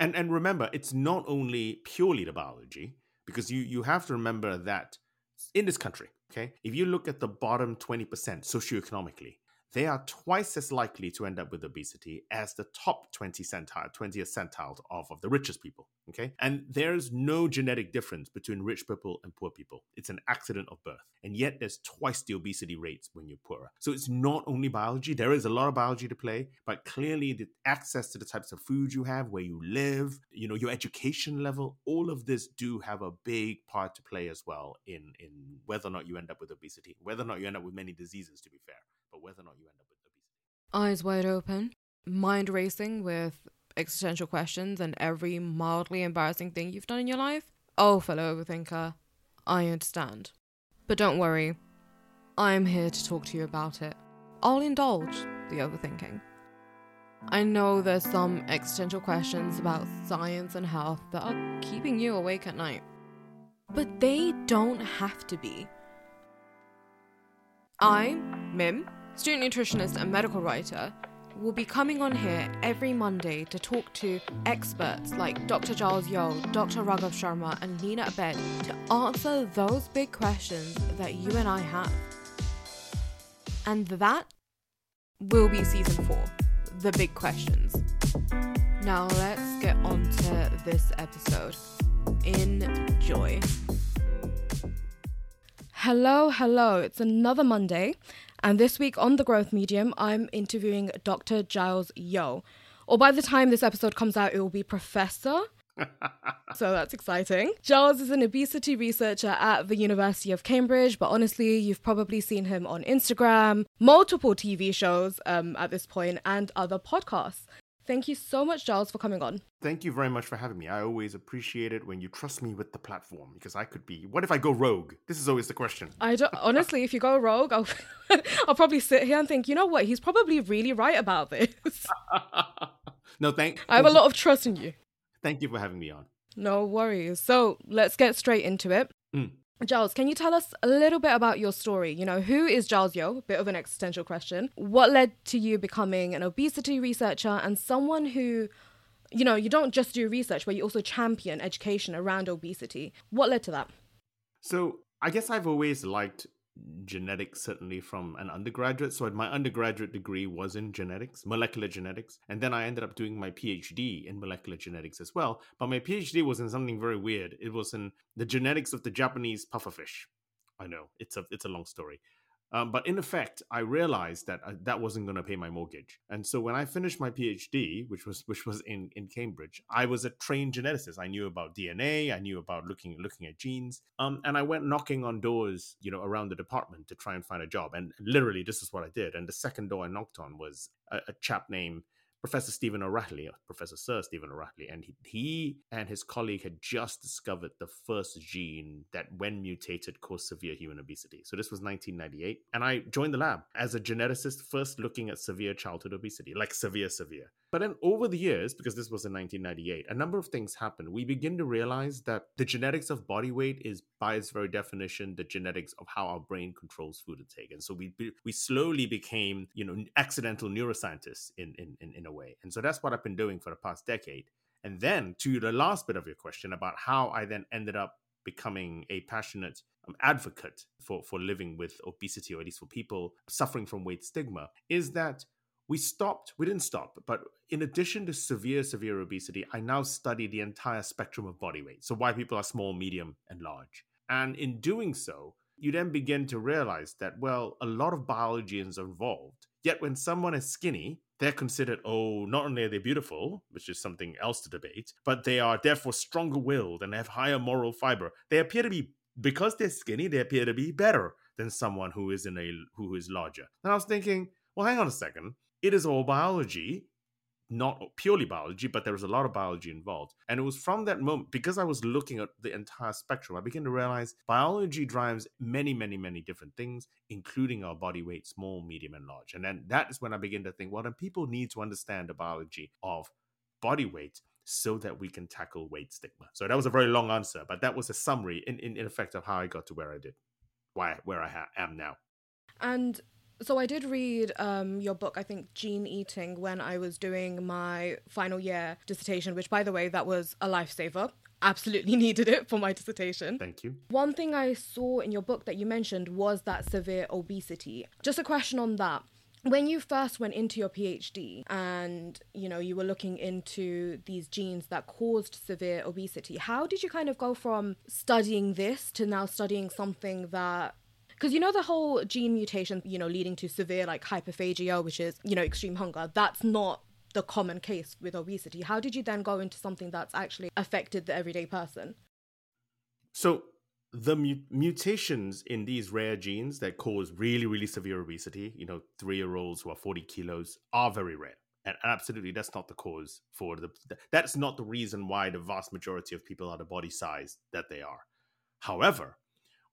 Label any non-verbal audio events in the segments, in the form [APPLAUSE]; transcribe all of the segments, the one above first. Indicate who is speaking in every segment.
Speaker 1: And and remember, it's not only purely the biology, because you you have to remember that in this country, okay, if you look at the bottom 20% socioeconomically, they are twice as likely to end up with obesity as the top 20 centile, 20th centile of, of the richest people. Okay. And there's no genetic difference between rich people and poor people. It's an accident of birth. And yet there's twice the obesity rates when you're poorer. So it's not only biology, there is a lot of biology to play, but clearly the access to the types of food you have, where you live, you know, your education level, all of this do have a big part to play as well in, in whether or not you end up with obesity, whether or not you end up with many diseases, to be fair but whether or not you end up with obesity.
Speaker 2: Eyes wide open, mind racing with existential questions and every mildly embarrassing thing you've done in your life? Oh, fellow overthinker, I understand. But don't worry, I'm here to talk to you about it. I'll indulge the overthinking. I know there's some existential questions about science and health that are keeping you awake at night. But they don't have to be. I'm Mim, student nutritionist and medical writer, will be coming on here every Monday to talk to experts like Dr. Giles Yeo, Dr. Raghav Sharma, and Nina Abed to answer those big questions that you and I have. And that will be season four the big questions. Now let's get on to this episode. Enjoy. Hello, hello. It's another Monday, and this week on The Growth Medium, I'm interviewing Dr. Giles Yeo. Or by the time this episode comes out, it will be Professor. [LAUGHS] so that's exciting. Giles is an obesity researcher at the University of Cambridge, but honestly, you've probably seen him on Instagram, multiple TV shows um, at this point, and other podcasts. Thank you so much, Giles, for coming on.
Speaker 1: Thank you very much for having me. I always appreciate it when you trust me with the platform because I could be. What if I go rogue? This is always the question.
Speaker 2: I don't [LAUGHS] honestly. if you go rogue, I'll [LAUGHS] I'll probably sit here and think, you know what? He's probably really right about this. [LAUGHS]
Speaker 1: no, thank.
Speaker 2: I have a lot of trust in you.
Speaker 1: Thank you for having me on.
Speaker 2: No worries. So let's get straight into it. Mm. Giles, can you tell us a little bit about your story? You know, who is Giles Yeo? A bit of an existential question. What led to you becoming an obesity researcher and someone who, you know, you don't just do research, but you also champion education around obesity? What led to that?
Speaker 1: So, I guess I've always liked genetics certainly from an undergraduate. So my undergraduate degree was in genetics, molecular genetics, and then I ended up doing my PhD in molecular genetics as well. But my PhD was in something very weird. It was in the genetics of the Japanese pufferfish. I know it's a it's a long story, um, but in effect, I realized that uh, that wasn't going to pay my mortgage. And so when I finished my PhD, which was which was in in Cambridge, I was a trained geneticist. I knew about DNA. I knew about looking looking at genes. Um, and I went knocking on doors, you know, around the department to try and find a job. And literally, this is what I did. And the second door I knocked on was a, a chap named Professor Stephen O'Rahilly, uh, Professor Sir Stephen O'Rahilly, and he, he, and his colleague had just discovered the first gene that, when mutated, caused severe human obesity. So this was 1998, and I joined the lab as a geneticist, first looking at severe childhood obesity, like severe, severe. But then over the years, because this was in 1998, a number of things happened. We begin to realize that the genetics of body weight is, by its very definition, the genetics of how our brain controls food intake. And so we we slowly became, you know, accidental neuroscientists in in in, in a way. And so that's what I've been doing for the past decade. And then to the last bit of your question about how I then ended up becoming a passionate um, advocate for for living with obesity, or at least for people suffering from weight stigma, is that we stopped we didn't stop but in addition to severe severe obesity i now study the entire spectrum of body weight. So why people are small medium and large. And in doing so you then begin to realize that well a lot of biology is involved. Yet when someone is skinny they're considered oh not only are they beautiful which is something else to debate but they are therefore stronger willed and have higher moral fiber. They appear to be because they're skinny they appear to be better than someone who is in a who is larger. And i was thinking well hang on a second it is all biology, not purely biology, but there was a lot of biology involved. And it was from that moment, because I was looking at the entire spectrum, I began to realize biology drives many, many, many different things, including our body weight, small, medium, and large. And then that is when I began to think, well, then people need to understand the biology of body weight so that we can tackle weight stigma. So that was a very long answer, but that was a summary in, in, in effect of how I got to where I did, why where I ha- am now.
Speaker 2: And So I did read um, your book, I think Gene Eating, when I was doing my final year dissertation, which, by the way, that was a lifesaver. Absolutely [LAUGHS] needed it for my dissertation.
Speaker 1: Thank you.
Speaker 2: One thing I saw in your book that you mentioned was that severe obesity. Just a question on that when you first went into your PhD and you know you were looking into these genes that caused severe obesity, how did you kind of go from studying this to now studying something that because you know the whole gene mutation, you know, leading to severe like hyperphagia, which is you know extreme hunger. That's not the common case with obesity. How did you then go into something that's actually affected the everyday person?
Speaker 1: So the mu- mutations in these rare genes that cause really, really severe obesity, you know, three year olds who are 40 kilos, are very rare. And absolutely, that's not the cause for the, that's not the reason why the vast majority of people are the body size that they are. However,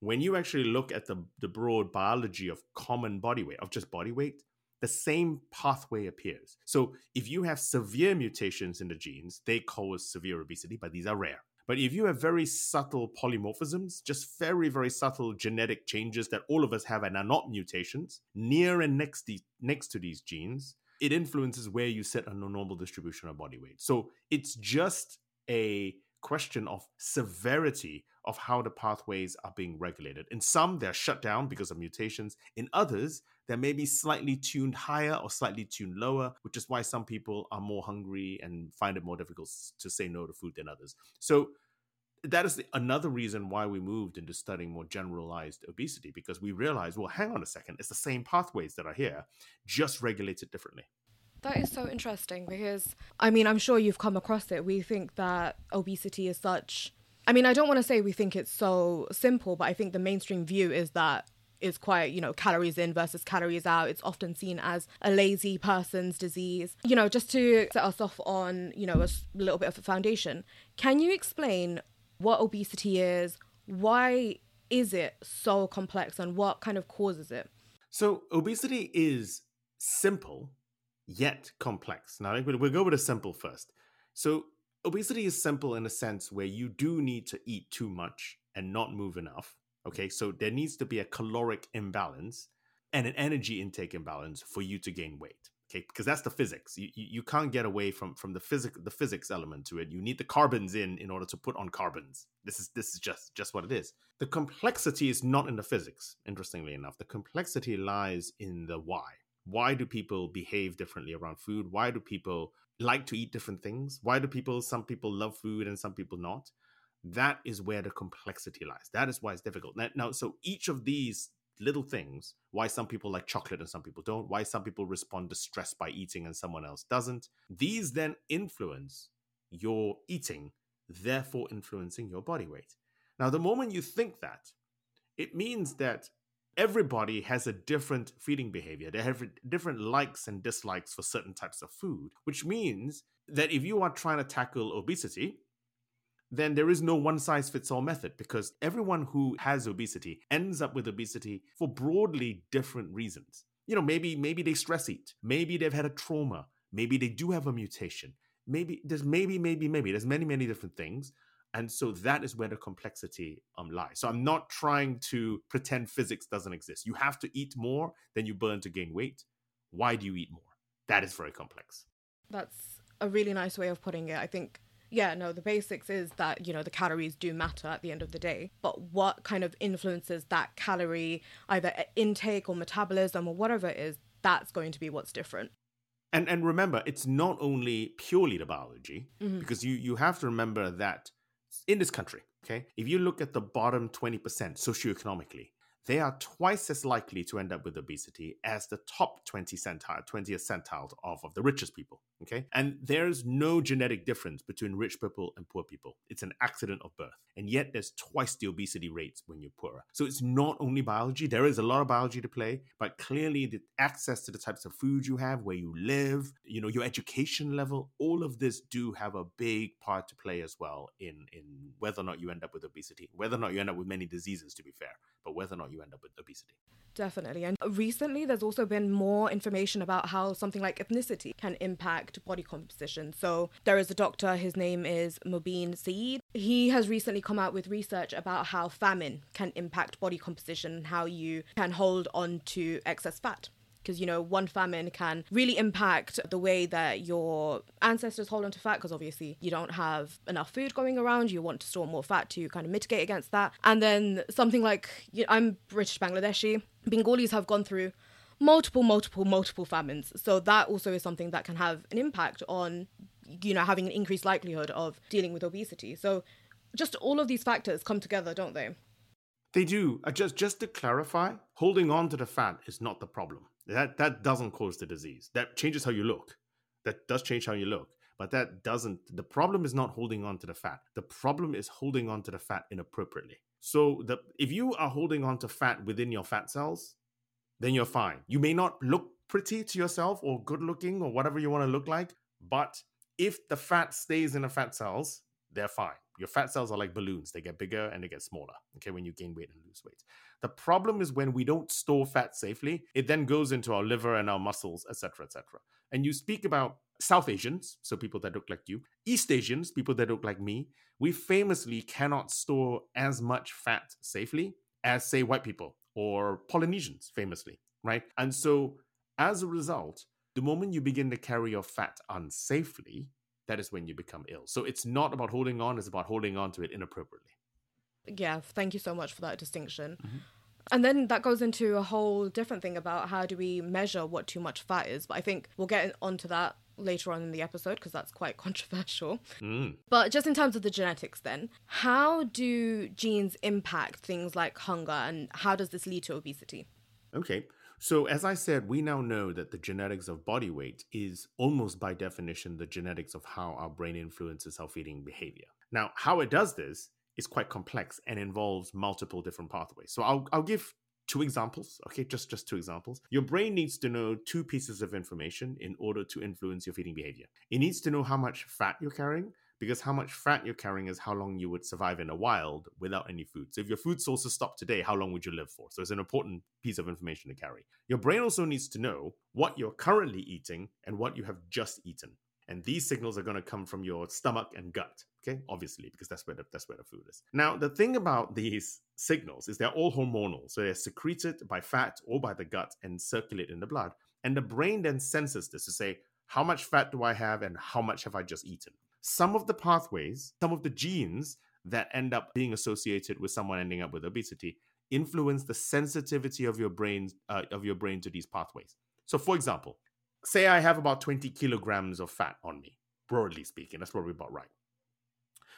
Speaker 1: when you actually look at the, the broad biology of common body weight, of just body weight, the same pathway appears. So if you have severe mutations in the genes, they cause severe obesity, but these are rare. But if you have very subtle polymorphisms, just very, very subtle genetic changes that all of us have and are not mutations, near and next, the, next to these genes, it influences where you sit on the normal distribution of body weight. So it's just a question of severity of how the pathways are being regulated. In some, they're shut down because of mutations. In others, they may be slightly tuned higher or slightly tuned lower, which is why some people are more hungry and find it more difficult to say no to food than others. So that is the, another reason why we moved into studying more generalized obesity because we realized, well, hang on a second, it's the same pathways that are here, just regulated differently.
Speaker 2: That is so interesting because, I mean, I'm sure you've come across it. We think that obesity is such. I mean, I don't want to say we think it's so simple, but I think the mainstream view is that it's quite, you know, calories in versus calories out. It's often seen as a lazy person's disease. You know, just to set us off on, you know, a little bit of a foundation, can you explain what obesity is? Why is it so complex and what kind of causes it?
Speaker 1: So, obesity is simple yet complex. Now, we'll go with the simple first. So, obesity is simple in a sense where you do need to eat too much and not move enough. Okay, so there needs to be a caloric imbalance and an energy intake imbalance for you to gain weight. Okay, because that's the physics. You, you, you can't get away from from the physics the physics element to it. You need the carbons in in order to put on carbons. This is this is just just what it is. The complexity is not in the physics. Interestingly enough, the complexity lies in the why why do people behave differently around food why do people like to eat different things. Why do people some people love food and some people not? That is where the complexity lies. That is why it's difficult. Now, now so each of these little things why some people like chocolate and some people don't why some people respond to stress by eating and someone else doesn't these then influence your eating therefore influencing your body weight. Now the moment you think that it means that everybody has a different feeding behavior. They have different likes and dislikes for certain types of food, which means that if you are trying to tackle obesity, then there is no one size fits all method because everyone who has obesity ends up with obesity for broadly different reasons. You know, maybe maybe they stress eat, maybe they've had a trauma, maybe they do have a mutation. Maybe there's maybe maybe maybe there's many many different things and so that is where the complexity um, lies. So i'm not trying to pretend physics doesn't exist. You have to eat more than you burn to gain weight. Why do you eat more? That is very complex.
Speaker 2: That's a really nice way of putting it. I think yeah no the basics is that you know the calories do matter at the end of the day. But what kind of influences that calorie either intake or metabolism or whatever it is that's going to be what's different.
Speaker 1: And and remember it's not only purely the biology mm-hmm. because you you have to remember that in this country, okay, if you look at the bottom 20% socioeconomically, they are twice as likely to end up with obesity as the top 20 centile, 20th centile of, of the richest people. Okay. And there's no genetic difference between rich people and poor people. It's an accident of birth. And yet there's twice the obesity rates when you're poorer. So it's not only biology. There is a lot of biology to play, but clearly the access to the types of food you have, where you live, you know, your education level, all of this do have a big part to play as well in, in whether or not you end up with obesity, whether or not you end up with many diseases, to be fair, but whether or not you end up with obesity.
Speaker 2: Definitely. And recently, there's also been more information about how something like ethnicity can impact body composition. So, there is a doctor, his name is Mobeen Saeed. He has recently come out with research about how famine can impact body composition and how you can hold on to excess fat. because you know one famine can really impact the way that your ancestors hold on to fat because obviously you don't have enough food going around you want to store more fat to kind of mitigate against that and then something like you know, i'm british bangladeshi bengalis have gone through multiple multiple multiple famines so that also is something that can have an impact on you know having an increased likelihood of dealing with obesity so just all of these factors come together don't they
Speaker 1: they do. Uh, just just to clarify, holding on to the fat is not the problem. That that doesn't cause the disease. That changes how you look. That does change how you look, but that doesn't. The problem is not holding on to the fat. The problem is holding on to the fat inappropriately. So the if you are holding on to fat within your fat cells, then you're fine. You may not look pretty to yourself or good looking or whatever you want to look like, but if the fat stays in the fat cells, they're fine. Your fat cells are like balloons. They get bigger and they get smaller, okay, when you gain weight and lose weight. The problem is when we don't store fat safely, it then goes into our liver and our muscles, etc., etc. And you speak about South Asians, so people that look like you, East Asians, people that look like me, we famously cannot store as much fat safely as, say, white people or Polynesians, famously, right? And so as a result, the moment you begin to carry your fat unsafely, that is when you become ill. So it's not about holding on, it's about holding on to it inappropriately.
Speaker 2: Yeah, thank you so much for that distinction. Mm-hmm. And then that goes into a whole different thing about how do we measure what too much fat is. But I think we'll get onto that later on in the episode because that's quite [LAUGHS] controversial. Mm. But just in terms of the genetics, then, how do genes impact things like hunger and how does this lead to obesity?
Speaker 1: Okay. So, as I said, we now know that the genetics of body weight is almost by definition the genetics of how our brain influences our feeding behavior. Now, how it does this is quite complex and involves multiple different pathways. So, I'll, I'll give two examples okay just just two examples your brain needs to know two pieces of information in order to influence your feeding behavior it needs to know how much fat you're carrying because how much fat you're carrying is how long you would survive in a wild without any food. So if your food sources stop today, how long would you live for? So it's an important piece of information to carry. Your brain also needs to know what you're currently eating and what you have just eaten. And these signals are going to come from your stomach and gut, okay? Obviously, because that's where the, that's where the food is. Now, the thing about these signals is they're all hormonal. So they're secreted by fat or by the gut and circulate in the blood. And the brain then senses this to say, how much fat do I have and how much have I just eaten? some of the pathways, some of the genes that end up being associated with someone ending up with obesity influence the sensitivity of your brain uh, of your brain to these pathways. So, for example, say I have about 20 kilograms of fat on me, broadly speaking, that's probably about right.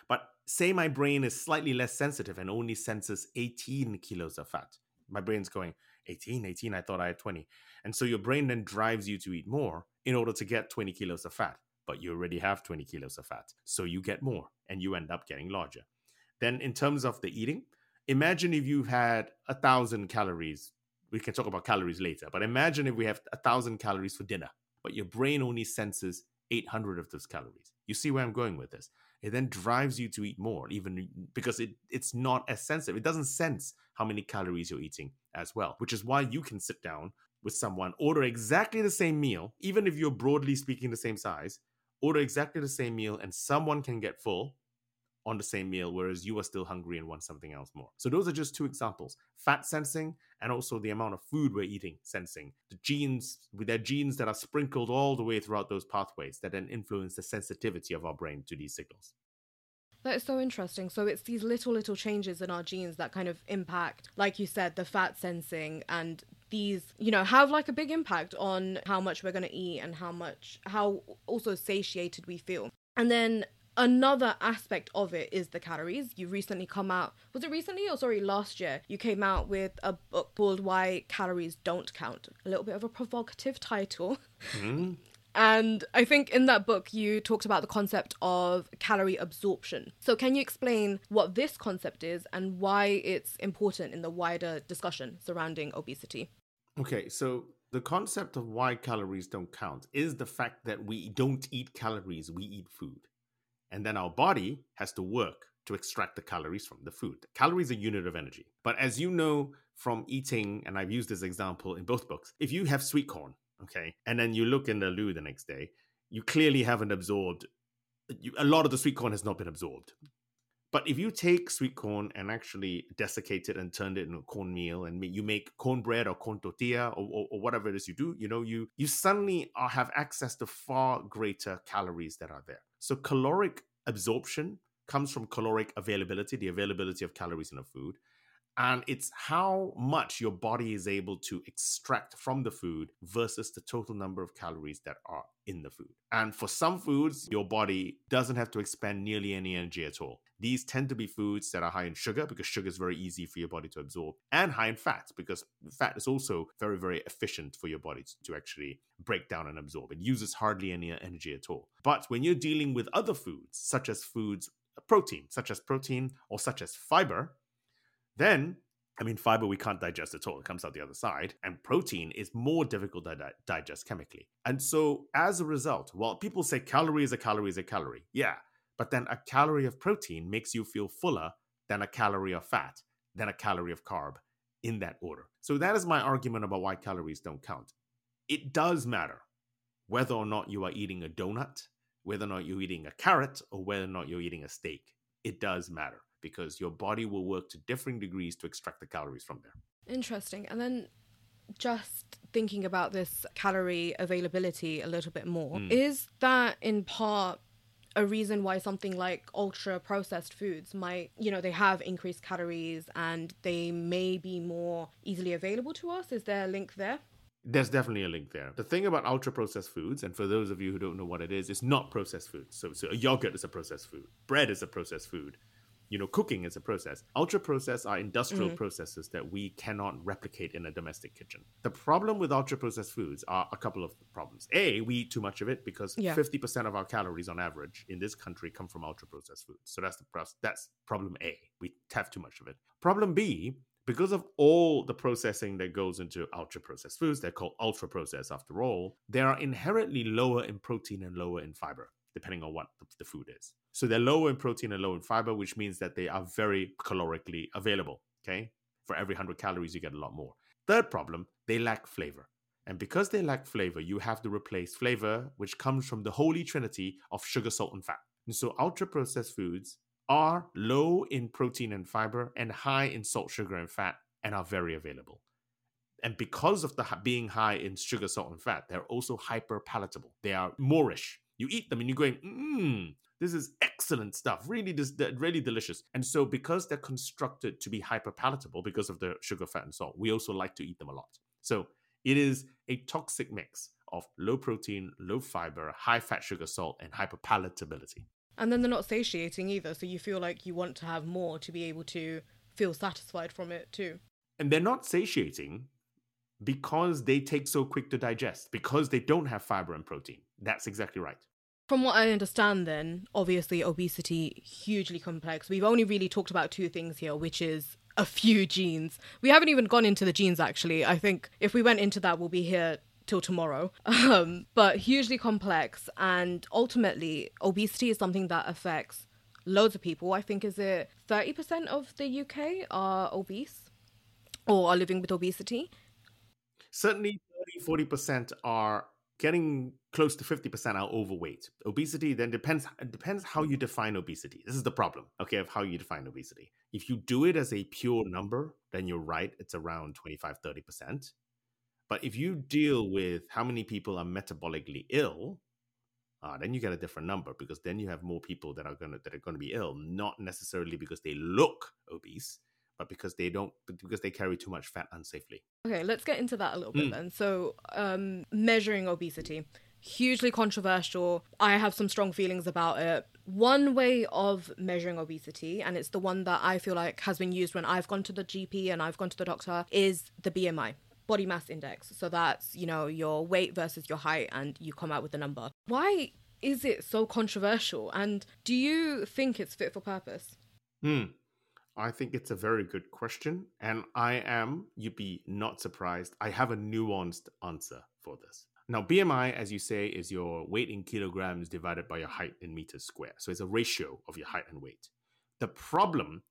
Speaker 1: But say my brain is slightly less sensitive and only senses 18 kilos of fat. My brain's going, 18, 18, I thought I had 20. And so your brain then drives you to eat more in order to get 20 kilos of fat but you already have 20 kilos of fat. So you get more and you end up getting larger. Then, in terms of the eating, imagine if you've had a thousand calories. We can talk about calories later, but imagine if we have a thousand calories for dinner, but your brain only senses 800 of those calories. You see where I'm going with this? It then drives you to eat more, even because it, it's not as sensitive. It doesn't sense how many calories you're eating as well, which is why you can sit down with someone, order exactly the same meal, even if you're broadly speaking the same size, order exactly the same meal and someone can get full on the same meal, whereas you are still hungry and want something else more. So those are just two examples: fat sensing and also the amount of food we're eating sensing. The genes, with their genes that are sprinkled all the way throughout those pathways that then influence the sensitivity of our brain to these signals.
Speaker 2: That is so interesting. So it's these little, little changes in our genes that kind of impact, like you said, the fat sensing and these, you know, have like a big impact on how much we're going to eat and how much, how also satiated we feel. And then another aspect of it is the calories. You recently come out, was it recently or sorry, last year? You came out with a book called Why Calories Don't Count. A little bit of a provocative title. Mm. [LAUGHS] And I think in that book, you talked about the concept of calorie absorption. So, can you explain what this concept is and why it's important in the wider discussion surrounding obesity?
Speaker 1: Okay, so the concept of why calories don't count is the fact that we don't eat calories, we eat food. And then our body has to work to extract the calories from the food. Calories are a unit of energy. But as you know from eating, and I've used this example in both books, if you have sweet corn, okay and then you look in the loo the next day you clearly haven't absorbed you, a lot of the sweet corn has not been absorbed But if you take sweet corn and actually desiccate it and turn it into cornmeal, and you make cornbread or corn tortilla or, or, or, whatever it is you do, you know, you you suddenly are, have access to far greater calories that are there. So caloric absorption comes from caloric availability, the availability of calories in a food and it's how much your body is able to extract from the food versus the total number of calories that are in the food. And for some foods, your body doesn't have to expend nearly any energy at all. These tend to be foods that are high in sugar because sugar is very easy for your body to absorb, and high in fat because fat is also very, very efficient for your body to actually break down and absorb. It uses hardly any energy at all. But when you're dealing with other foods, such as foods, protein, such as protein or such as fiber, then, I mean, fiber we can't digest at all. It comes out the other side. And protein is more difficult to di- digest chemically. And so, as a result, while people say calorie is a calorie is a calorie, yeah, but then a calorie of protein makes you feel fuller than a calorie of fat, than a calorie of carb in that order. So, that is my argument about why calories don't count. It does matter whether or not you are eating a donut, whether or not you're eating a carrot, or whether or not you're eating a steak. It does matter because your body will work to differing degrees to extract the calories from there.
Speaker 2: Interesting. And then just thinking about this calorie availability a little bit more, mm. is that in part a reason why something like ultra processed foods might, you know, they have increased calories and they may be more easily available to us? Is there a link there?
Speaker 1: There's definitely a link there. The thing about ultra processed foods, and for those of you who don't know what it is, it's not processed food. So, so a yogurt is a processed food, bread is a processed food, you know, cooking is a process. Ultra processed are industrial mm-hmm. processes that we cannot replicate in a domestic kitchen. The problem with ultra processed foods are a couple of problems. A, we eat too much of it because yeah. 50% of our calories on average in this country come from ultra processed foods. So that's the that's problem A. We have too much of it. Problem B, because of all the processing that goes into ultra processed foods, they're called ultra processed after all, they are inherently lower in protein and lower in fiber depending on what the food is. So they're low in protein and low in fiber, which means that they are very calorically available. Okay. For every 100 calories, you get a lot more. Third problem, they lack flavor. And because they lack flavor, you have to replace flavor, which comes from the holy trinity of sugar, salt, and fat. And so ultra processed foods are low in protein and fiber and high in salt, sugar, and fat, and are very available. And because of the being high in sugar, salt, and fat, they're also hyper palatable. They are moreish. You eat them and you're going, mmm, this is excellent stuff, really, this, really delicious. And so, because they're constructed to be hyper palatable because of the sugar, fat, and salt, we also like to eat them a lot. So, it is a toxic mix of low protein, low fiber, high fat, sugar, salt, and hyper palatability.
Speaker 2: And then they're not satiating either. So, you feel like you want to have more to be able to feel satisfied from it too.
Speaker 1: And they're not satiating because they take so quick to digest, because they don't have fiber and protein. That's exactly right.
Speaker 2: From what I understand, then, obviously, obesity hugely complex. We've only really talked about two things here, which is a few genes. We haven't even gone into the genes, actually. I think if we went into that, we'll be here till tomorrow. [LAUGHS] Um, but hugely complex, and ultimately, obesity is something that affects loads of people. I think is it thirty percent of the UK are obese or are living with obesity.
Speaker 1: Certainly, 30 40% are getting close to 50% are overweight. Obesity then depends depends how you define obesity. This is the problem, okay, of how you define obesity. If you do it as a pure number, then you're right, it's around 25 30%. But if you deal with how many people are metabolically ill, uh, then you get a different number because then you have more people that are gonna that are gonna be ill, not necessarily because they look obese, but because they don't because they carry too much fat unsafely.
Speaker 2: Okay, let's get into that a little bit mm. then. So, um, measuring obesity hugely controversial. I have some strong feelings about it. One way of measuring obesity, and it's the one that I feel like has been used when I've gone to the GP and I've gone to the doctor, is the BMI body mass index. So that's, you know, your weight versus your height, and you come out with a number. Why is it so controversial? And do you think it's fit for purpose?
Speaker 1: Hmm. I think it's a very good question. And I am, you'd be not surprised, I have a nuanced answer for this. Now, BMI, as you say, is your weight in kilograms divided by your height in meters square. So it's a ratio of your height and weight. The problem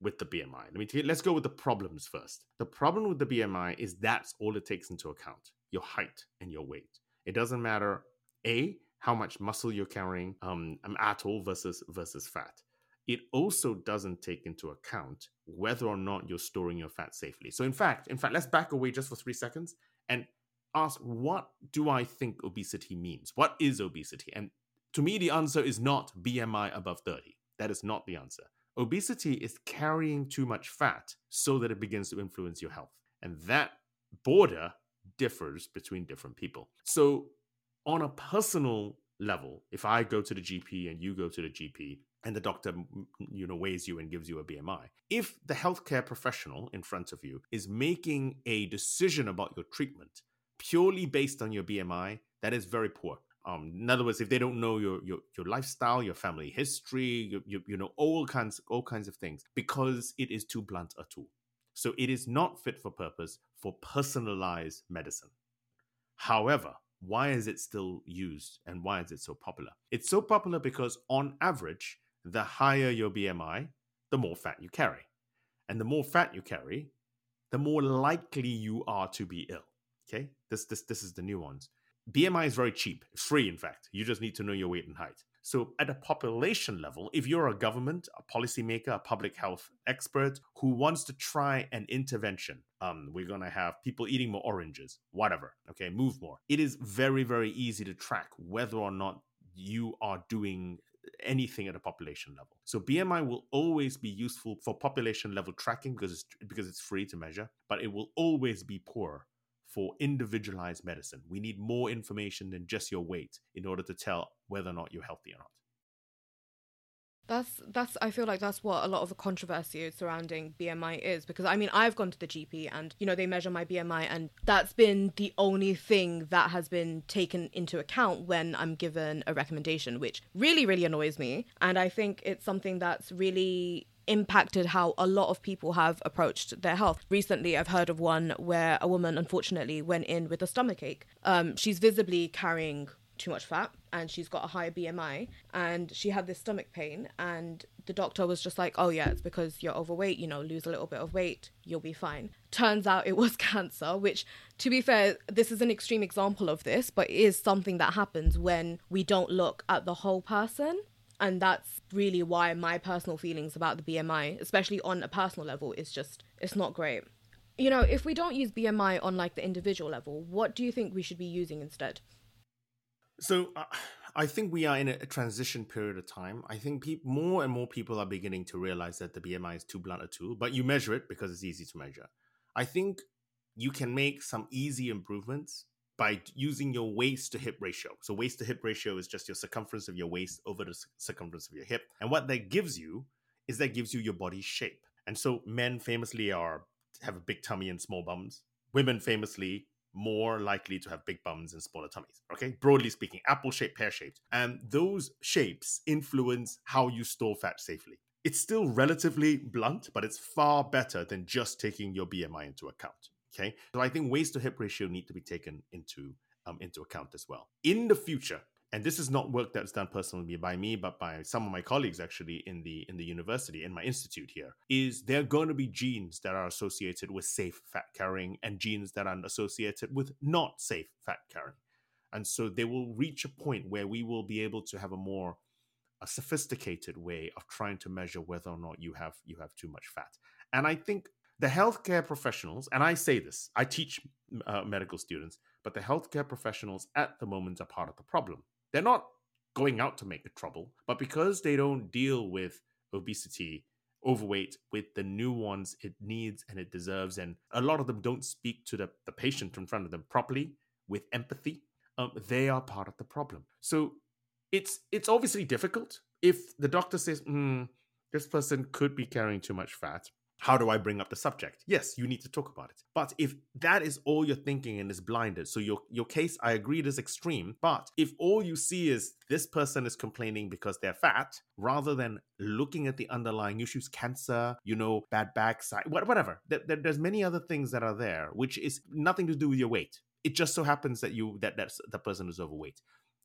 Speaker 1: with the BMI, let me t- let's go with the problems first. The problem with the BMI is that's all it takes into account your height and your weight. It doesn't matter, A, how much muscle you're carrying um, at all versus versus fat it also doesn't take into account whether or not you're storing your fat safely. So in fact, in fact, let's back away just for 3 seconds and ask what do I think obesity means? What is obesity? And to me the answer is not BMI above 30. That is not the answer. Obesity is carrying too much fat so that it begins to influence your health. And that border differs between different people. So on a personal level, if I go to the GP and you go to the GP and the doctor you know weighs you and gives you a BMI, if the healthcare professional in front of you is making a decision about your treatment purely based on your BMI, that is very poor. Um, in other words, if they don't know your your, your lifestyle, your family history, you, you, you know all kinds all kinds of things, because it is too blunt a tool. So it is not fit for purpose for personalized medicine. However, why is it still used and why is it so popular? It's so popular because, on average, the higher your BMI, the more fat you carry. And the more fat you carry, the more likely you are to be ill. Okay? This, this, this is the nuance. BMI is very cheap, free, in fact. You just need to know your weight and height. So, at a population level, if you're a government, a policymaker, a public health expert who wants to try an intervention, um, we're to have people eating more oranges, whatever, okay, move more. It is very, very easy to track whether or not you are doing anything at a population level. So BMI will always be useful for population level tracking because it's because it's free to measure, but it will always be poor for individualized medicine. We need more information than just your weight in order to tell whether or not you're healthy or not.
Speaker 2: That's that's I feel like that's what a lot of the controversy surrounding BMI is because I mean I've gone to the GP and you know they measure my BMI and that's been the only thing that has been taken into account when I'm given a recommendation which really really annoys me and I think it's something that's really impacted how a lot of people have approached their health. Recently, I've heard of one where a woman unfortunately went in with a stomach ache. Um, she's visibly carrying too much fat and she's got a higher BMI and she had this stomach pain and the doctor was just like oh yeah it's because you're overweight you know lose a little bit of weight you'll be fine turns out it was [LAUGHS] cancer which to be fair this is an extreme example of this but it is something that happens when we don't look at the whole person and that's really why my personal feelings about the BMI, especially on a personal level, is just it's not great. You know, if we don't use BMI on like the individual level, what do you think we should be using instead?
Speaker 1: So uh, I think we are in a, transition period of time. I think pe- more and more people are beginning to realize that the BMI is too blunt a tool, but you measure it because it's easy to measure. I think you can make some easy improvements by using your waist to hip ratio. So waist to hip ratio is just your circumference of your waist over the circumference of your hip. And what that gives you is that gives you your body shape. And so men famously are have a big tummy and small bums. Women famously more likely to have big bums and smaller tummies. Okay, broadly speaking, apple shaped, pear shaped. And those shapes influence how you store fat safely. It's still relatively blunt, but it's far better than just taking your BMI into account. Okay, so I think waist to hip ratio need to be taken into um, into account as well. In the future, and this is not work that's done personally by me, but by some of my colleagues actually in the in the university in my institute here, is there going to be genes that are associated with safe fat carrying and genes that are associated with not safe fat carrying, and so they will reach a point where we will be able to have a more a sophisticated way of trying to measure whether or not you have you have too much fat. And I think the healthcare professionals, and I say this, I teach uh, medical students, but the healthcare professionals at the moment are part of the problem. They're not going out to make the trouble, but because they don't deal with obesity, overweight with the nuance it needs and it deserves, and a lot of them don't speak to the, the patient in front of them properly with empathy, um, they are part of the problem. So it's it's obviously difficult if the doctor says, mm, this person could be carrying too much fat how do I bring up the subject? Yes, you need to talk about it. But if that is all you're thinking and is blinded, so your your case, I agree, it is extreme. But if all you see is this person is complaining because they're fat, rather than looking at the underlying issues, cancer, you know, bad backside, whatever, there's many other things that are there, which is nothing to do with your weight. It just so happens that you that that's, the person is overweight.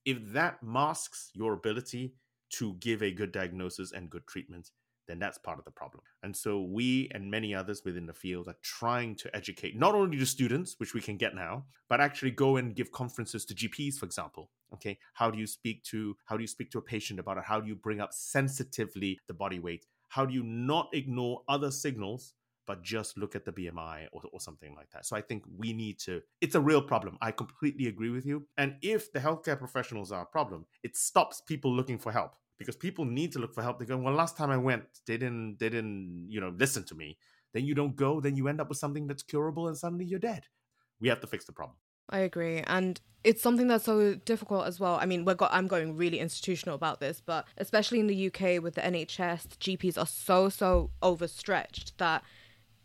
Speaker 1: If that masks your ability to give a good diagnosis and good treatment, then that's part of the problem. And so we and many others within the field are trying to educate not only the students, which we can get now, but actually go and give conferences to GPs, for example. Okay, how do you speak to how do you speak to a patient about it? How do you bring up sensitively the body weight? How do you not ignore other signals but just look at the BMI or, or something like that. So I think we need to, it's a real problem. I completely agree with you. And if the healthcare professionals are a problem, it stops people looking for help because people need to look for help. They go, well, last time I went, they didn't, they didn't, you know, listen to me. Then you don't go, then you end up with something that's curable and suddenly you're dead. We have to fix the problem.
Speaker 2: I agree. And it's something that's so difficult as well. I mean, we're got, I'm going really institutional about this, but especially in the UK with the NHS, GPs are so, so overstretched that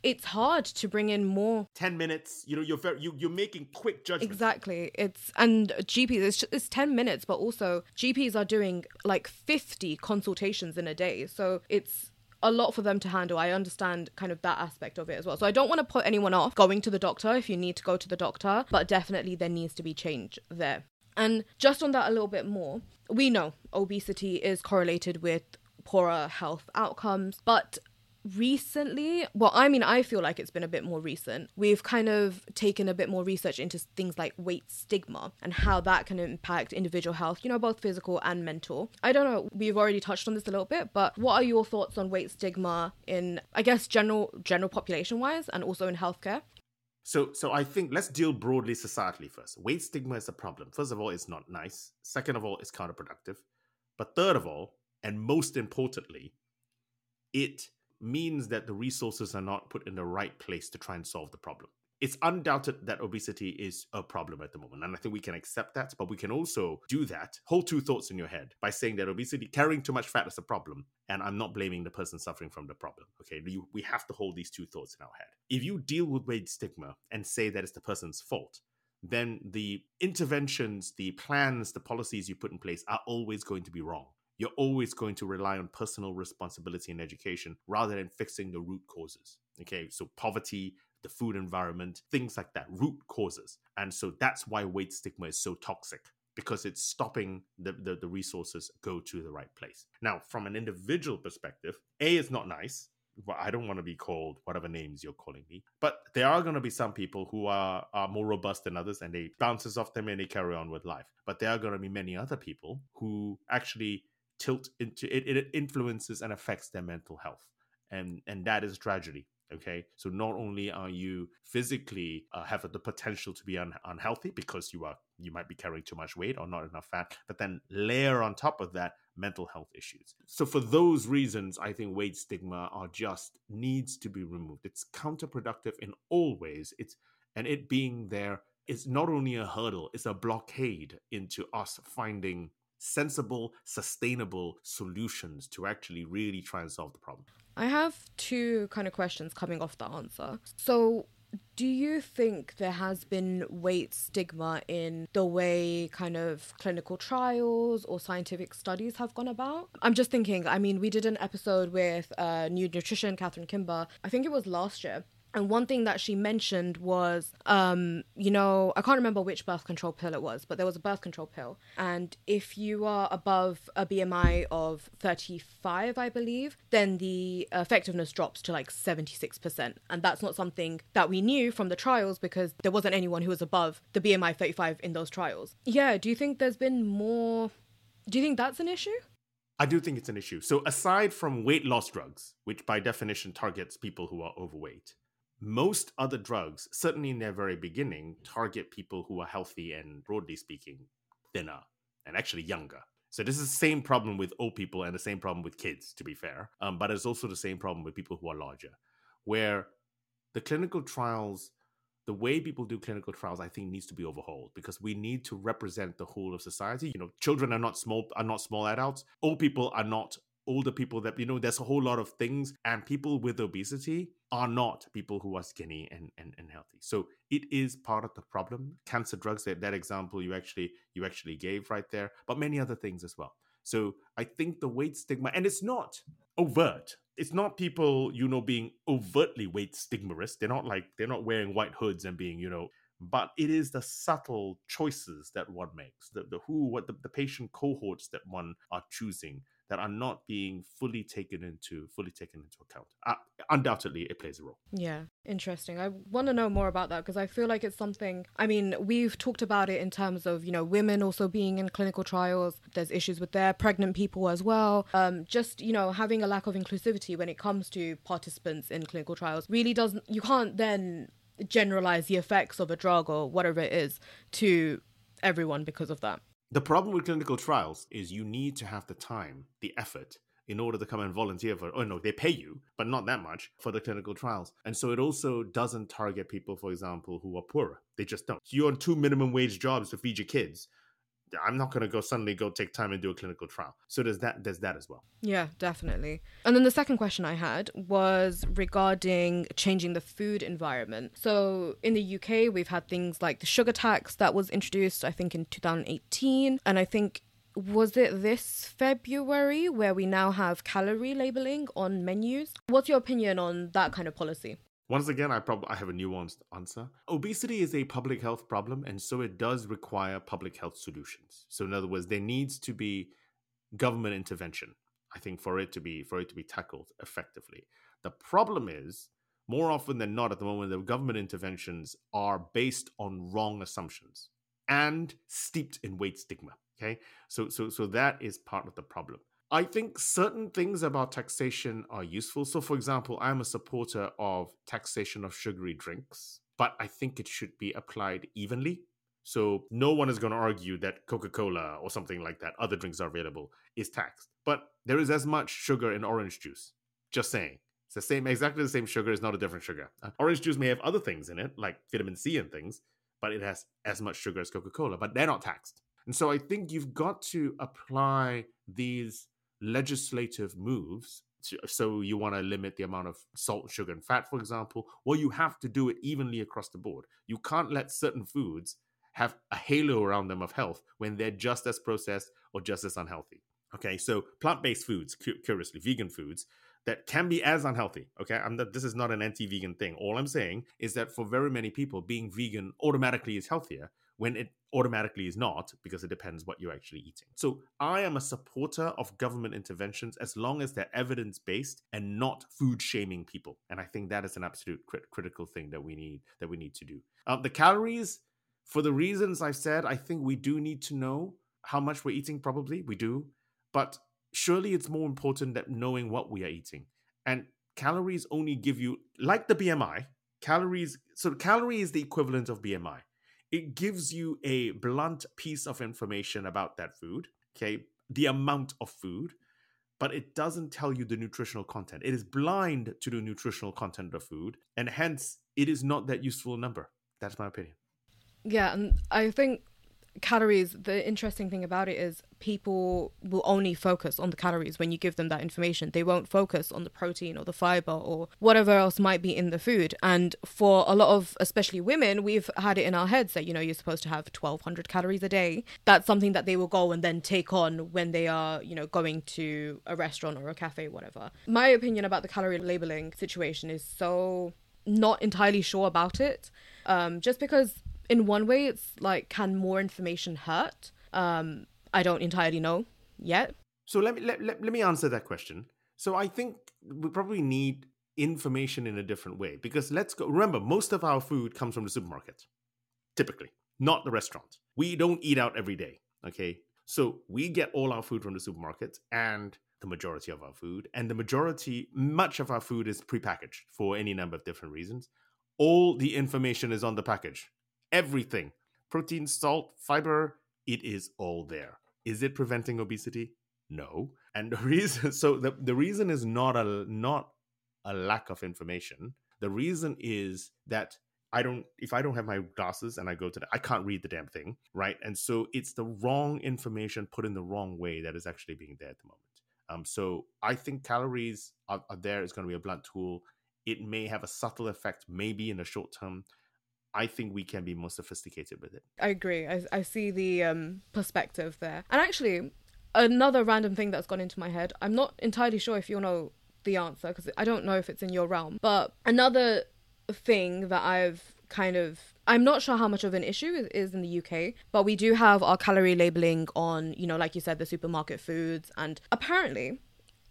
Speaker 2: it's hard to bring in more
Speaker 1: 10 minutes you know you're very you, you're making quick judgments
Speaker 2: exactly it's and gps it's, it's 10 minutes but also gps are doing like 50 consultations in a day so it's a lot for them to handle. I understand kind of that aspect of it as well. So I don't want to put anyone off going to the doctor if you need to go to the doctor, but definitely there needs to be change there. And just on that a little bit more, we know obesity is correlated with poorer health outcomes, but recently, well, I mean, I feel like it's been a bit more recent. We've kind of taken a bit more research into things like weight stigma and how that can impact individual health, you know, both physical and mental. I don't know, we've already touched on this a little bit, but what are your thoughts on weight stigma in, I guess, general general population wise and also in healthcare?
Speaker 1: So, so I think let's deal broadly societally first. Weight stigma is a problem. First of all, it's not nice. Second of all, it's counterproductive. But third of all, and most importantly, it means that the resources are not put in the right place to try and solve the problem. It's undoubted that obesity is a problem at the moment. And I think we can accept that, but we can also do that, hold two thoughts in your head by saying that obesity, carrying too much fat is a problem. And I'm not blaming the person suffering from the problem. Okay. we have to hold these two thoughts in our head. If you deal with weight stigma and say that it's the person's fault, then the interventions, the plans, the policies you put in place are always going to be wrong you're always going to rely on personal responsibility and education rather than fixing the root causes. Okay, so poverty, the food environment, things like that, root causes. And so that's why weight stigma is so toxic because it's stopping the, the, the resources go to the right place. Now, from an individual perspective, A is not nice. Well, I don't want to be called whatever names you're calling me, but there are going to be some people who are, are more robust than others and they bounces off them and they carry on with life. But there are going to be many other people who actually tilt into it, it influences and affects their mental health and and that is tragedy okay? So not only are you physically uh, have the potential to be un- unhealthy because you are you might be carrying too much weight or not enough fat but then layer on top of that mental health issues. So for those reasons i think weight stigma are just needs to be removed. It's counterproductive in all ways. It's and it being there is not only a hurdle it's a blockade into us finding sensible, sustainable solutions to actually really try and solve the problem?
Speaker 2: I have two kind of questions coming off the answer. So, do you think there has been weight stigma in the way kind of clinical trials or scientific studies have gone about? I'm just thinking, I mean, we did an episode with uh, New Nutrition, Catherine Kimber, I think it was last year, and one thing that she mentioned was, um, you know, I can't remember which birth control pill it was, but there was a birth control pill. And if you are above a BMI of 35, I believe, then the effectiveness drops to like 76%. And that's not something that we knew from the trials because there wasn't anyone who was above the BMI 35 in those trials. Yeah, do you think there's been more? Do you think that's an issue?
Speaker 1: I do think it's an issue. So, aside from weight loss drugs, which by definition targets people who are overweight, most other drugs, certainly in their very beginning, target people who are healthy and, broadly speaking, thinner and actually younger. So this is the same problem with old people and the same problem with kids, to be fair. Um, but it's also the same problem with people who are larger, where the clinical trials, the way people do clinical trials, I think needs to be overhauled because we need to represent the whole of society. You know, children are not small are not small adults. Old people are not older people that you know there's a whole lot of things and people with obesity are not people who are skinny and, and, and healthy. So it is part of the problem. Cancer drugs that, that example you actually you actually gave right there but many other things as well. So i think the weight stigma and it's not overt. It's not people you know being overtly weight stigmarist they're not like they're not wearing white hoods and being you know but it is the subtle choices that one makes the, the who what the, the patient cohorts that one are choosing that are not being fully taken into fully taken into account. Uh, undoubtedly, it plays a role.
Speaker 2: Yeah, interesting. I want to know more about that because I feel like it's something. I mean, we've talked about it in terms of you know women also being in clinical trials. There's issues with their pregnant people as well. Um, just you know having a lack of inclusivity when it comes to participants in clinical trials really doesn't. You can't then generalize the effects of a drug or whatever it is to everyone because of that.
Speaker 1: The problem with clinical trials is you need to have the time, the effort, in order to come and volunteer for. Oh no, they pay you, but not that much for the clinical trials. And so it also doesn't target people, for example, who are poorer. They just don't. You're on two minimum wage jobs to feed your kids. I'm not going to go suddenly go take time and do a clinical trial. So there's that there's that as well.
Speaker 2: Yeah, definitely. And then the second question I had was regarding changing the food environment. So in the UK, we've had things like the sugar tax that was introduced I think in 2018 and I think was it this February where we now have calorie labeling on menus? What's your opinion on that kind of policy?
Speaker 1: Once again, I probably I have a nuanced answer. Obesity is a public health problem, and so it does require public health solutions. So, in other words, there needs to be government intervention. I think for it to be for it to be tackled effectively. The problem is more often than not at the moment the government interventions are based on wrong assumptions and steeped in weight stigma. Okay, so so so that is part of the problem. I think certain things about taxation are useful. So, for example, I'm a supporter of taxation of sugary drinks, but I think it should be applied evenly. So, no one is going to argue that Coca Cola or something like that, other drinks are available, is taxed. But there is as much sugar in orange juice. Just saying. It's the same, exactly the same sugar. It's not a different sugar. Uh, orange juice may have other things in it, like vitamin C and things, but it has as much sugar as Coca Cola, but they're not taxed. And so I think you've got to apply these legislative moves so you want to limit the amount of salt, sugar, and fat, for example, well, you have to do it evenly across the board. You can't let certain foods have a halo around them of health when they're just as processed or just as unhealthy. Okay, so plant-based foods, curiously, vegan foods that can be as unhealthy. Okay, I'm not, this is not an anti-vegan thing. All I'm saying is that for very many people, being vegan automatically is healthier when it automatically is not because it depends what you're actually eating. So I am a supporter of government interventions as long as they're evidence based and not food shaming people. And I think that is an absolute crit- critical thing that we need that we need to do. Um, the calories, for the reasons I've said, I think we do need to know how much we're eating. Probably we do, but surely it's more important that knowing what we are eating. And calories only give you like the BMI. Calories. So calorie is the equivalent of BMI it gives you a blunt piece of information about that food, okay, the amount of food, but it doesn't tell you the nutritional content. It is blind to the nutritional content of food, and hence it is not that useful a number. That's my opinion.
Speaker 2: Yeah, and I think calories the interesting thing about it is people will only focus on the calories when you give them that information. They won't focus on the protein or the fiber or whatever else might be in the food. And for a lot of especially women we've had it in our heads that you know you're supposed to have 1200 calories a day. That's something that they will go and then take on when they are you know going to a restaurant or a cafe whatever. My opinion about the calorie labeling situation is so not entirely sure about it. Um, just because in one way it's like can more information hurt? Um i don't entirely know yet.
Speaker 1: So let me let, let, let me answer that question. So i think we probably need information in a different way because let's go remember most of our food comes from the supermarket typically not the restaurant. We don't eat out every day okay? So we get all our food from the supermarket and the majority of our food and the majority much of our food is prepackaged for any number of different reasons. All the information is on the package everything protein, salt, fiber, it is all there. Is it preventing obesity? No. And the [LAUGHS] reason so the, the reason is not a not a lack of information. The reason is that I don't if I don't have my glasses and I go to the I can't read the damn thing, right? And so it's the wrong information put in the wrong way that is actually being there at the moment. Um, so I think calories are, are there is going to be a blunt tool. It may have a subtle effect, maybe in the short term, I think we can be more sophisticated with it.
Speaker 2: I agree. I, I see the um, perspective there. And actually, another random thing that's gone into my head, I'm not entirely sure if you'll know the answer because I don't know if it's in your realm, but another thing that I've kind of I'm not sure how much of an issue is in the UK, but we do have our calorie labeling on, you know, like you said, the supermarket foods. And apparently,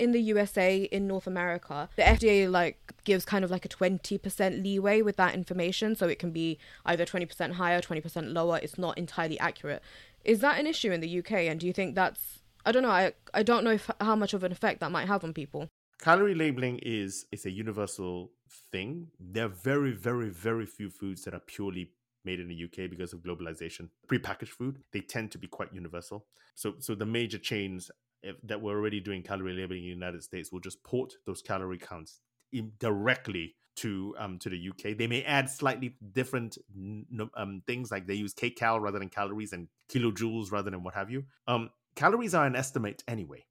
Speaker 2: in the USA, in North America, the FDA like gives kind of like a 20% leeway with that information. So it can be either 20% higher, 20% lower. It's not entirely accurate. Is that an issue in the UK? And do you think that's, I don't know, I, I don't know if, how much of an effect that might have on people.
Speaker 1: Calorie labeling is is a universal thing. There are very, very, very few foods that are purely made in the UK because of globalization. Prepackaged food, they tend to be quite universal. So so the major chains if, that were already doing calorie labeling in the United States will just port those calorie counts directly to um to the UK. They may add slightly different um things like they use kcal rather than calories and kilojoules rather than what have you. Um calories are an estimate anyway.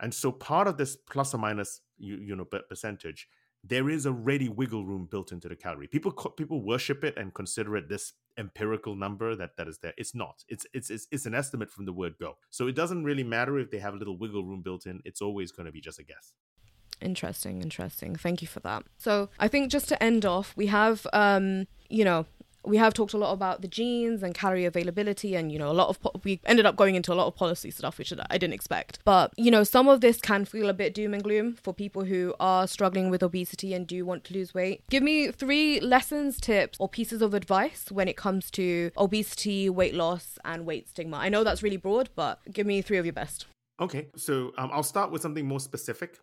Speaker 1: And so part of this plus or minus you, you know percentage there is already wiggle room built into the calorie. People people worship it and consider it this empirical number that that is there. It's not. It's it's it's, it's an estimate from the word go. So it doesn't really matter if they have a little wiggle room built in. It's always going to be just a guess.
Speaker 2: Interesting, interesting. Thank you for that. So I think just to end off, we have um, you know, we have talked a lot about the genes and calorie availability and you know a lot of po- we ended up going into a lot of policy stuff which i didn't expect. But you know some of this can feel a bit doom and gloom for people who are struggling with obesity and do want to lose weight. Give me three lessons tips or pieces of advice when it comes to obesity weight loss and weight stigma. I know that's really broad but give me three of your best.
Speaker 1: Okay. So um, i'll start with something more specific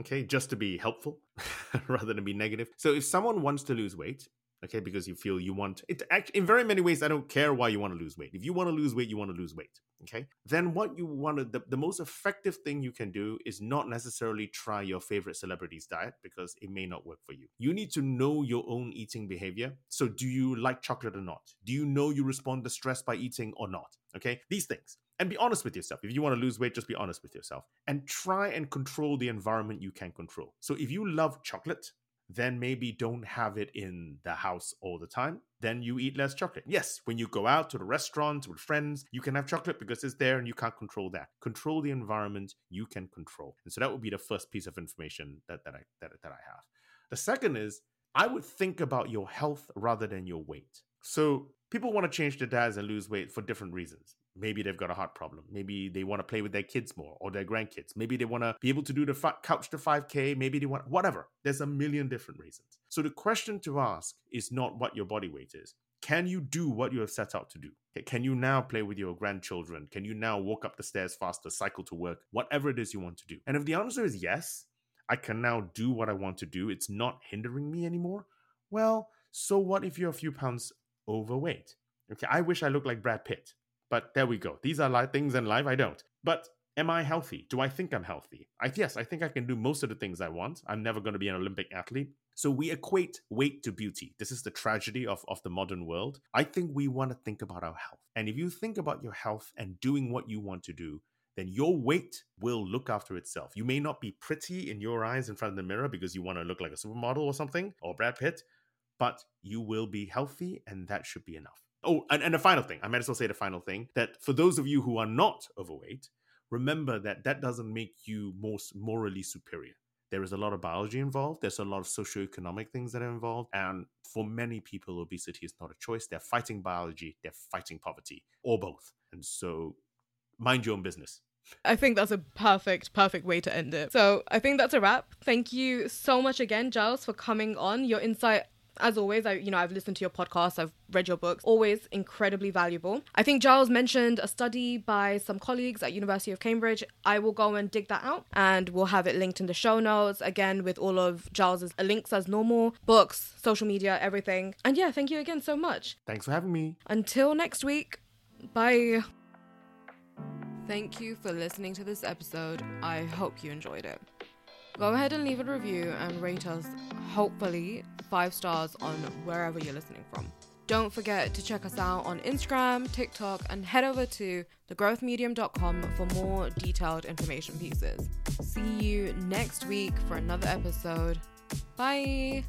Speaker 1: okay just to be helpful [LAUGHS] rather than be negative. So if someone wants to lose weight okay because you feel you want it actually in very many ways i don't care why you want to lose weight. If you want to lose weight you want to lose weight okay? Then what you want to the, the most effective thing you can do is not necessarily try your favorite celebrity's diet because it may not work for you. You need to know your own eating behavior. So do you like chocolate or not? Do you know you respond to stress by eating or not okay? These things. And be honest with yourself. If you want to lose weight, just be honest with yourself. And try and control the environment you can control. So if you love chocolate, then maybe don't have it in the house all the time. Then you eat less chocolate. Yes, when you go out to the restaurant with friends, you can have chocolate because it's there and you can't control that. Control the environment you can control. And so that would be the first piece of information that, that I that, that I have. The second is I would think about your health rather than your weight. So people want to change their diets and lose weight for different reasons. Maybe they've got a heart problem. Maybe they want to play with their kids more or their grandkids. Maybe they want to be able to do the couch to 5K. Maybe they want whatever. There's a million different reasons. So the question to ask is not what your body weight is. Can you do what you have set out to do? Can you now play with your grandchildren? Can you now walk up the stairs faster, cycle to work, whatever it is you want to do? And if the answer is yes, I can now do what I want to do, it's not hindering me anymore. Well, so what if you're a few pounds overweight? Okay, I wish I looked like Brad Pitt. But there we go. These are like things in life I don't. But am I healthy? Do I think I'm healthy? I yes, I think I can do most of the things I want. I'm never going to be an Olympic athlete. So we equate weight to beauty. This is the tragedy of, of the modern world. I think we want to think about our health. And if you think about your health and doing what you want to do, then your weight will look after itself. You may not be pretty in your eyes in front of the mirror because you want to look like a supermodel or something, or Brad Pitt, but you will be healthy and that should be enough. Oh, and, and the final thing, I might as well say the final thing that for those of you who are not overweight, remember that that doesn't make you most morally superior. There is a lot of biology involved. There's a lot of socioeconomic things that are involved. And for many people, obesity is not a choice. They're fighting biology, they're fighting poverty, or both. And so mind your own business.
Speaker 2: I think that's a perfect, perfect way to end it. So I think that's a wrap. Thank you so much again, Giles, for coming on. Your insight as always, I you know I've listened to your podcast, I've read your books, always incredibly valuable. I think Giles mentioned a study by some colleagues at University of Cambridge. I will go and dig that out, and we'll have it linked in the show notes again with all of Giles's links as normal, books, social media, everything. And yeah, thank you again so much.
Speaker 1: Thanks for having me.
Speaker 2: Until next week, bye. Thank you for listening to this episode. I hope you enjoyed it. Go ahead and leave a review and rate us, hopefully, five stars on wherever you're listening from. Don't forget to check us out on Instagram, TikTok, and head over to thegrowthmedium.com for more detailed information pieces. See you next week for another episode. Bye.